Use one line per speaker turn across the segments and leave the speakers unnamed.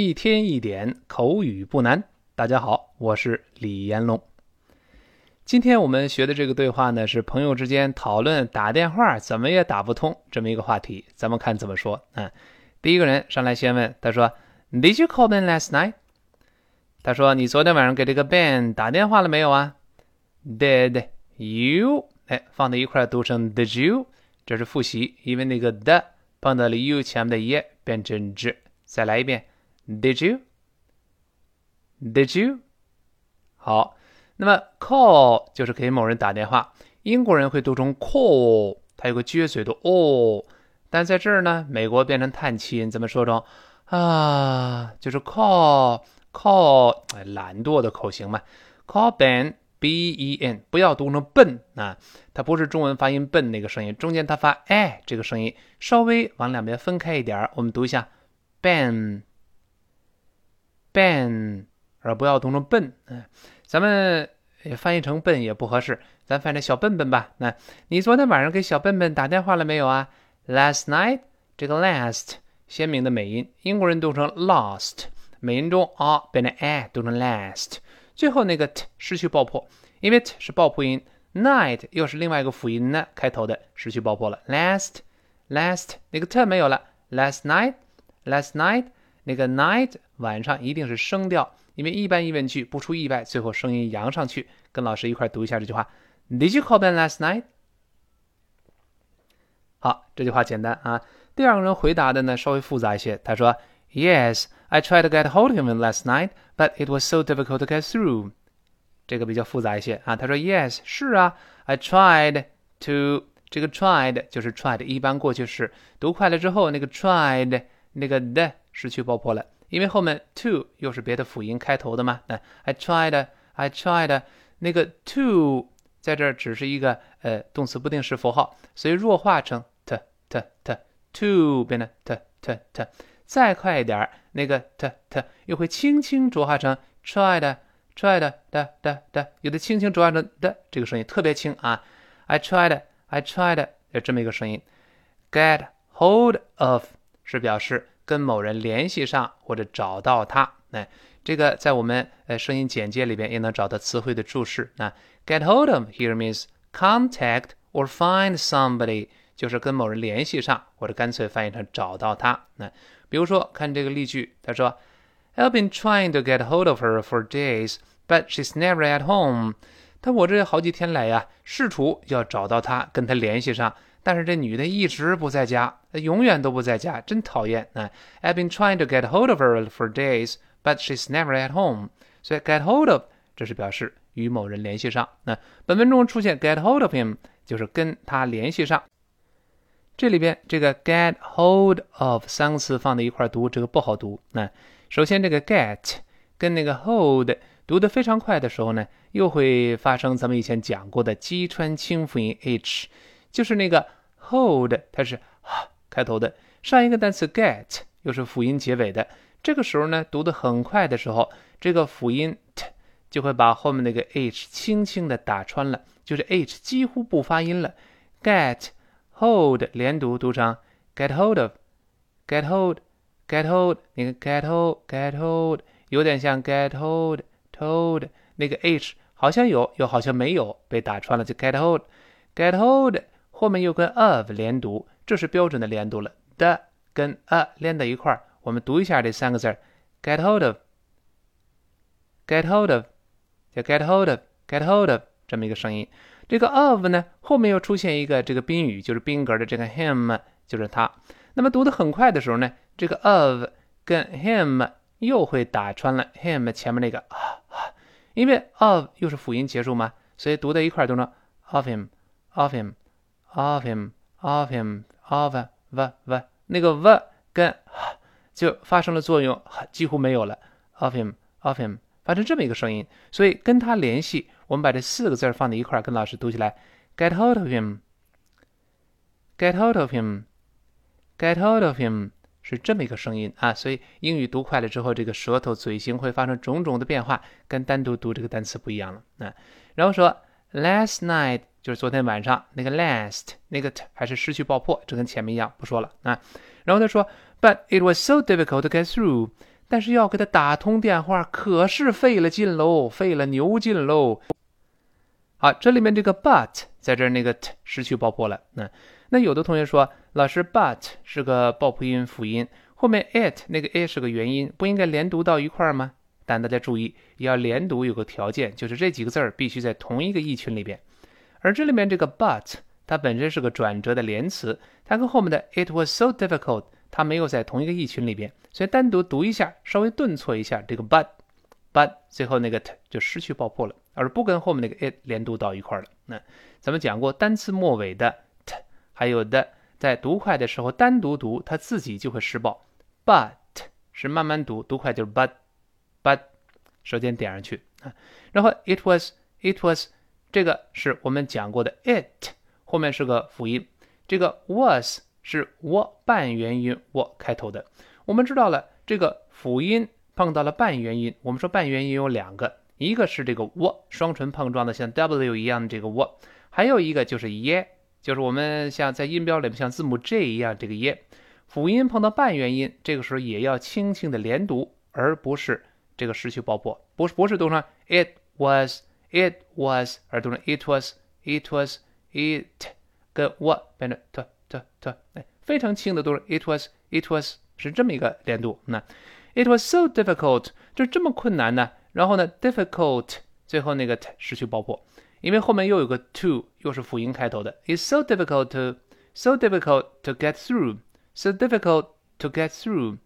一天一点口语不难。大家好，我是李彦龙。今天我们学的这个对话呢，是朋友之间讨论打电话怎么也打不通这么一个话题。咱们看怎么说。嗯，第一个人上来先问，他说：“Did you call Ben last night？” 他说：“你昨天晚上给这个 Ben 打电话了没有啊？”Did you？哎，放在一块读成 Did you？这是复习，因为那个的碰到了 you 前面的 e 变成 z。再来一遍。Did you? Did you? 好，那么 call 就是给某人打电话，英国人会读成 call，它有个撅嘴的哦。但在这儿呢，美国变成叹气，怎么说成啊？就是 call call，哎，懒惰的口型嘛。Call Ben B E N，不要读成笨啊，它不是中文发音笨那个声音，中间它发哎这个声音，稍微往两边分开一点我们读一下 Ben。Ben，而不要读成笨，嗯，咱们翻译成笨也不合适，咱翻译成小笨笨吧。那你昨天晚上给小笨笨打电话了没有啊？Last night，这个 last 鲜明的美音，英国人读成 lost，美音中啊变成 a 读成 last，最后那个 t 失去爆破，因为 t 是爆破音，night 又是另外一个辅音呢开头的，失去爆破了。Last，last 那个 t 没有了。Last night，last night。那个 night 晚上一定是升调，因为一般疑问句不出意外，最后声音扬上去。跟老师一块读一下这句话：Did you call Ben last night？好，这句话简单啊。第二个人回答的呢稍微复杂一些，他说：Yes, I tried to get hold of him last night, but it was so difficult to get through。这个比较复杂一些啊。他说：Yes，是啊，I tried to。这个 tried 就是 tried 一般过去式，读快了之后，那个 tried 那个的。失去爆破了，因为后面 to 又是别的辅音开头的嘛。那 I tried, I tried，那个 to 在这儿只是一个呃动词不定式符号，所以弱化成 t t t to 变成 t t t，再快一点，那个 t t 又会轻轻浊化成 tried, tried 的的的，有的轻轻浊化成的这个声音特别轻啊。I tried, I tried，有这么一个声音。Get hold of 是表示。跟某人联系上或者找到他，哎，这个在我们呃声音简介里边也能找到词汇的注释。那 get hold of here means contact or find somebody，就是跟某人联系上，或者干脆翻译成找到他。那比如说看这个例句，他说，I've been trying to get hold of her for days, but she's never at home。他我这好几天来呀，试图要找到她，跟她联系上。但是这女的一直不在家，永远都不在家，真讨厌啊！I've been trying to get hold of her for days, but she's never at home。所以 get hold of 这是表示与某人联系上。那本文中出现 get hold of him 就是跟他联系上。这里边这个 get hold of 三个词放在一块读，这个不好读。那首先这个 get 跟那个 hold 读得非常快的时候呢，又会发生咱们以前讲过的击穿清辅音 h。就是那个 hold，它是开头的。上一个单词 get 又是辅音结尾的。这个时候呢，读得很快的时候，这个辅音 t 就会把后面那个 h 轻轻的打穿了，就是 h 几乎不发音了。get hold 连读读成 get hold of，get hold，get hold，那个 get hold，get hold 有点像 get hold，told 那个 h 好像有，又好像没有被打穿了，就 get hold，get hold。后面又跟 of 连读，这是标准的连读了。的跟 a 连在一块儿，我们读一下这三个字儿：get hold of，get hold of，叫 get hold of，get hold of 这么一个声音。这个 of 呢，后面又出现一个这个宾语，就是宾格的这个 him，就是他。那么读得很快的时候呢，这个 of 跟 him 又会打穿了 him 前面那个啊啊，因为 of 又是辅音结束嘛，所以读在一块儿读成 of him，of him。Of him, of him, of v v 那个 v 跟就发生了作用，几乎没有了。of him, of him 发成这么一个声音，所以跟他联系，我们把这四个字放在一块儿，跟老师读起来：get hold of him, get hold of him, get hold of him 是这么一个声音啊。所以英语读快了之后，这个舌头、嘴型会发生种种的变化，跟单独读这个单词不一样了啊。然后说 last night。就是昨天晚上那个 last 那个 t 还是失去爆破，这跟前面一样，不说了啊。然后他说，But it was so difficult to get through。但是要给他打通电话，可是费了劲喽，费了牛劲喽。好，这里面这个 but 在这儿那个 t 失去爆破了。那那有的同学说，老师 but 是个爆破音辅音，后面 it 那个 a 是个元音，不应该连读到一块儿吗？但大家注意，要连读有个条件，就是这几个字儿必须在同一个意群里边。而这里面这个 but 它本身是个转折的连词，它跟后面的 it was so difficult 它没有在同一个意群里边，所以单独读一下，稍微顿挫一下这个 but but 最后那个 t 就失去爆破了。而不跟后面那个 it 连读到一块了。那咱们讲过，单词末尾的 t 还有的，在读快的时候单独读，它自己就会失爆。But 是慢慢读，读快就是 but but，舌尖点上去啊。然后 it was it was 这个是我们讲过的 it 后面是个辅音，这个 was 是我半元音我开头的。我们知道了这个辅音碰到了半元音，我们说半元音有两个。一个是这个 w 双唇碰撞的像 w 一样的这个 w，还有一个就是耶，就是我们像在音标里面像字母 j 一样这个耶，辅音碰到半元音，这个时候也要轻轻的连读，而不是这个失去爆破，不是不是读成 it was it was，而读成 it was it was it，跟 w 变成 t t t，哎，非常轻的读成 it was it was，是这么一个连读。那 it was so difficult，就这么困难呢？然后呢，difficult 最后那个 t 失去爆破，因为后面又有个 to，又是辅音开头的。It's so difficult to so difficult to get through, so difficult to get through,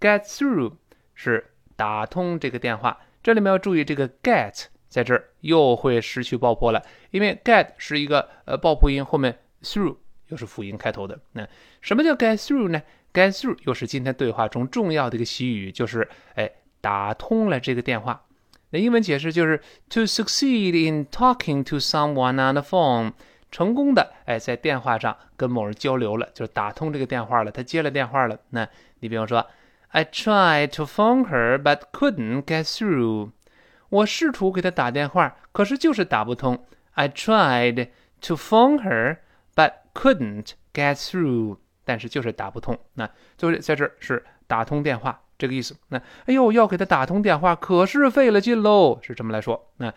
get through 是打通这个电话。这里面要注意这个 get 在这儿又会失去爆破了，因为 get 是一个呃爆破音，后面 through 又是辅音开头的。那什么叫 get through 呢？get through 又是今天对话中重要的一个习语，就是哎。打通了这个电话，那英文解释就是 to succeed in talking to someone on the phone，成功的哎在电话上跟某人交流了，就是打通这个电话了，他接了电话了。那你比方说，I tried to phone her but couldn't get through，我试图给她打电话，可是就是打不通。I tried to phone her but couldn't get through，但是就是打不通。那就是在这儿是打通电话。这个意思，那哎呦，要给他打通电话，可是费了劲喽，是这么来说。那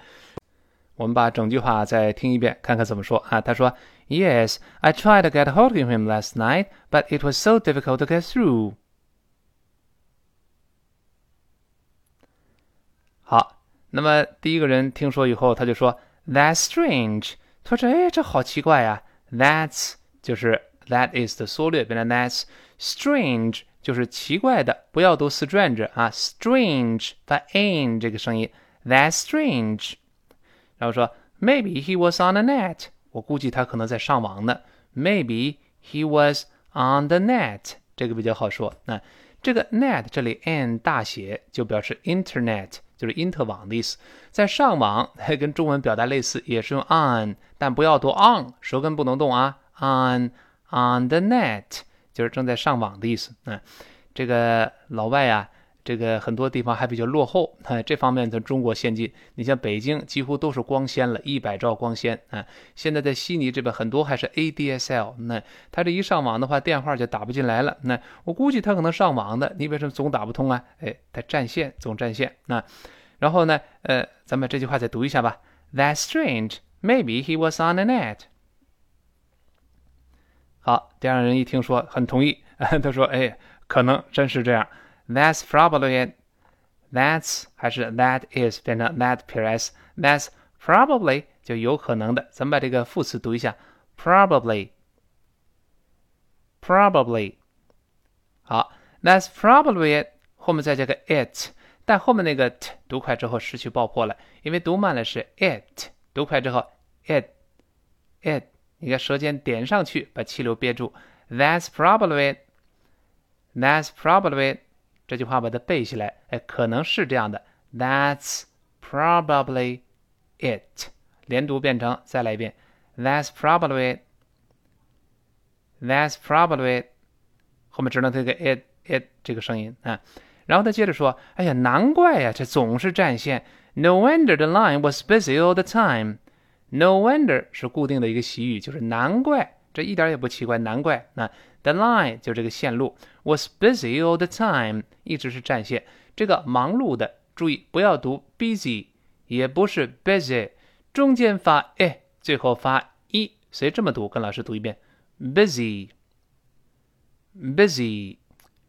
我们把整句话再听一遍，看看怎么说啊？他说：“Yes, I tried to get hold of him last night, but it was so difficult to get through.” 好，那么第一个人听说以后，他就说：“That's strange。”他说：“哎，这好奇怪呀。”That's 就是 that is 的缩略，变成 That's strange。就是奇怪的，不要读 strange 啊，strange 发 n 这个声音，That's strange。然后说，Maybe he was on the net，我估计他可能在上网呢。Maybe he was on the net，这个比较好说。那这个 net 这里 n 大写就表示 internet，就是因特网的意思。在上网，跟中文表达类似，也是用 on，但不要读 on，舌根不能动啊。On on the net。就是正在上网的意思。嗯，这个老外啊，这个很多地方还比较落后。啊，这方面的中国先进。你像北京，几乎都是光纤了，一百兆光纤。啊，现在在悉尼这边很多还是 ADSL。那他这一上网的话，电话就打不进来了。那我估计他可能上网的，你为什么总打不通啊？哎，他占线，总占线。那然后呢，呃，咱们这句话再读一下吧。That's strange. Maybe he was on the net. 好，第二人一听说很同意，他说：“哎，可能真是这样。”That's probably it. That's 还是 that is 变成 that plus That's probably 就有可能的。咱们把这个副词读一下：probably, probably。好，That's probably it。后面再加个 it，但后面那个 t 读快之后失去爆破了，因为读慢了是 it，读快之后 it, it。你看舌尖点上去，把气流憋住。That's probably it. That's probably it. 这句话把它背下来，哎，可能是这样的。That's probably it. 连读变成，再来一遍。That's probably it. That's probably it. 后面只能这个 it it 这个声音啊。然后他接着说：“哎呀，难怪呀，这总是占线。No wonder the line was busy all the time.” No wonder 是固定的一个习语，就是难怪 ”这一点也不奇怪，难怪。那 the line 就这个线路 was busy all the time，一直是占线。这个忙碌的，注意不要读 busy，也不是 busy，中间发 e，最后发 e，所以这么读，跟老师读一遍，busy，busy，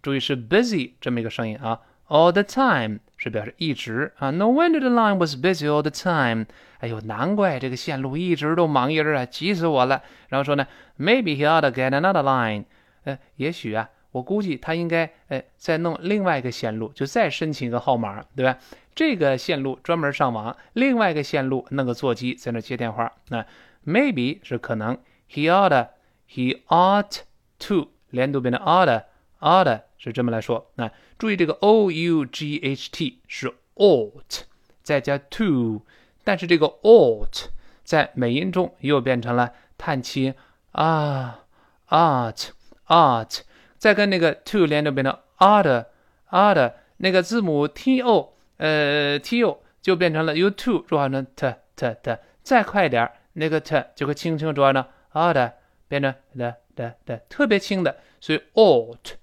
注意是 busy 这么一个声音啊。All the time 是表示一直啊。No wonder the line was busy all the time。哎呦，难怪这个线路一直都忙音儿啊，急死我了。然后说呢，Maybe he ought to get another line。呃，也许啊，我估计他应该呃再弄另外一个线路，就再申请一个号码，对吧？这个线路专门上网，另外一个线路弄个座机在那接电话。那 maybe 是可能，he ought，he ought to 连读变成 ought，ought。是这么来说，那注意这个 o u g h t 是 ought，再加 to，但是这个 ought 在美音中又变成了叹气啊，ought ought，再跟那个 to 连着变成 ought ought，那个字母 t o 呃 t o 就变成了 u to 转化成 t t t，再快一点，那个 t 就会轻轻转成 ought，变成的的的特别轻的，所以 ought。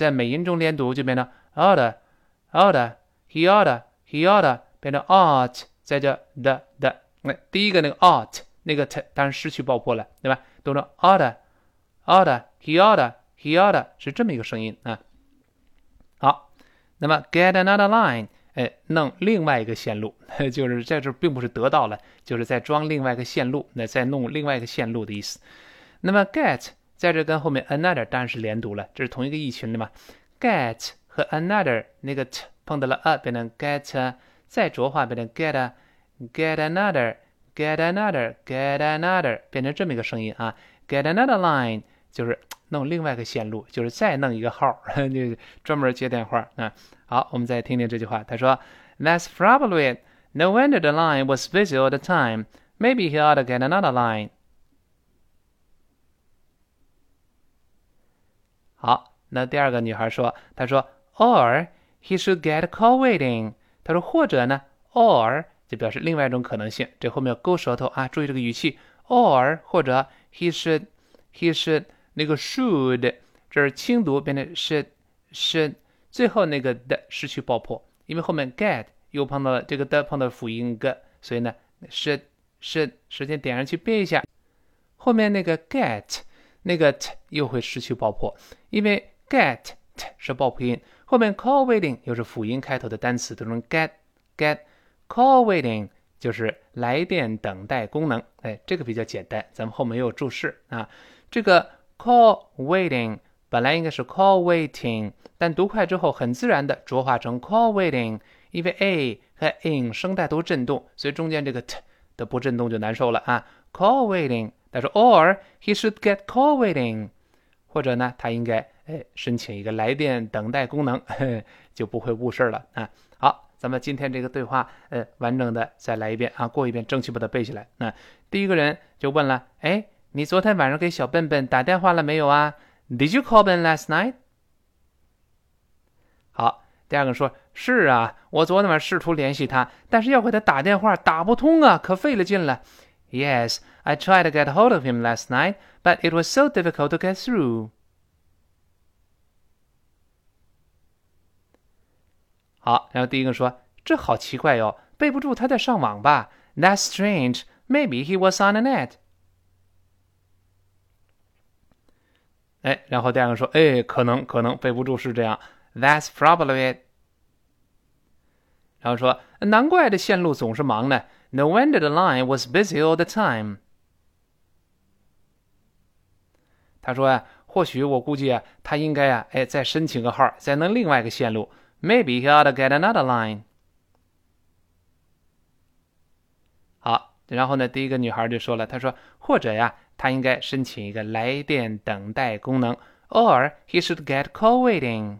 在美音中连读就变成 ought，ought，he ought，he ought，变成 ought，再加 the the，那第一个那个 out 那个 t 当然失去爆破了，对吧？读成 ought，ought，he ought，he ought 是这么一个声音啊。好，那么 get another line，哎，弄另外一个线路，就是在这并不是得到了，就是在装另外一个线路，那再弄另外一个线路的意思。那么 get。在这跟后面 another 当然是连读了，这是同一个意群的嘛。get 和 another 那个 t 碰到了 a 变成 get，再浊化变成 get，get another，get another，get another，变成这么一个声音啊。get another line 就是弄另外一个线路，就是再弄一个号，就专门接电话啊。好，我们再听听这句话，他说：That's probably it. No wonder the line was busy all the time. Maybe he ought to get another line. 好，那第二个女孩说：“她说，or he should get call waiting。她说或者呢，or 就表示另外一种可能性。这后面要勾舌头啊，注意这个语气。or 或者 he should，he should 那个 should 这是轻读变成 should should，最后那个的失去爆破，因为后面 get 又碰到了这个的碰到辅音 g，所以呢 should should 时间点上去背一下，后面那个 get。那个 t 又会失去爆破，因为 get t 是爆破音，后面 call waiting 又是辅音开头的单词，都能 get get call waiting 就是来电等待功能。哎，这个比较简单，咱们后面有注释啊。这个 call waiting 本来应该是 call waiting，但读快之后很自然的浊化成 call waiting，因为 a 和 in 声带都震动，所以中间这个 t 的不震动就难受了啊。call waiting。他说，or he should get call waiting，或者呢，他应该哎申请一个来电等待功能，就不会误事了啊。好，咱们今天这个对话，呃，完整的再来一遍啊，过一遍，争取把它背下来。那第一个人就问了，哎，你昨天晚上给小笨笨打电话了没有啊？Did you call Ben last night？好，第二个说，是啊，我昨天晚上试图联系他，但是要给他打电话打不通啊，可费了劲了。Yes。I tried to get hold of him last night, but it was so difficult to get through. 好，然后第一个说：“这好奇怪哟，背不住他在上网吧？That's strange. Maybe he was on the net.” 哎，然后第二个说：“哎，可能可能背不住是这样。That's probably it.” 然后说：“难怪这线路总是忙呢。 No wonder the line was busy all the time.” 他说呀，或许我估计啊，他应该啊，哎，再申请个号，再弄另外一个线路。Maybe he ought to get another line。好，然后呢，第一个女孩就说了，她说，或者呀，他应该申请一个来电等待功能，or he should get call waiting。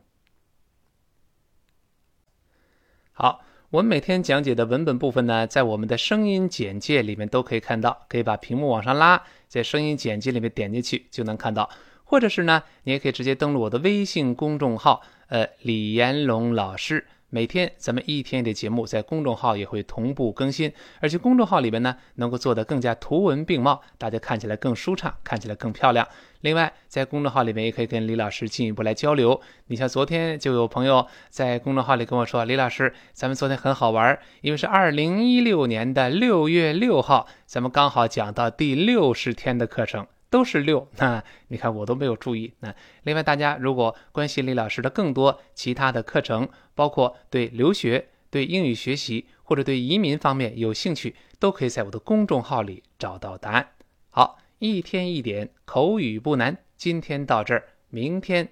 好。 我们每天讲解的文本部分呢，在我们的声音简介里面都可以看到，可以把屏幕往上拉，在声音简介里面点进去就能看到，或者是呢，你也可以直接登录我的微信公众号，呃，李延龙老师，每天咱们一天的节目在公众号也会同步更新，而且公众号里边呢能够做得更加图文并茂，大家看起来更舒畅，看起来更漂亮。另外，在公众号里面也可以跟李老师进一步来交流。你像昨天就有朋友在公众号里跟我说：“李老师，咱们昨天很好玩，因为是二零一六年的六月六号，咱们刚好讲到第六十天的课程。”都是六，那你看我都没有注意。那另外，大家如果关心李老师的更多其他的课程，包括对留学、对英语学习或者对移民方面有兴趣，都可以在我的公众号里找到答案。好，一天一点口语不难，今天到这儿，明天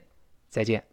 再见。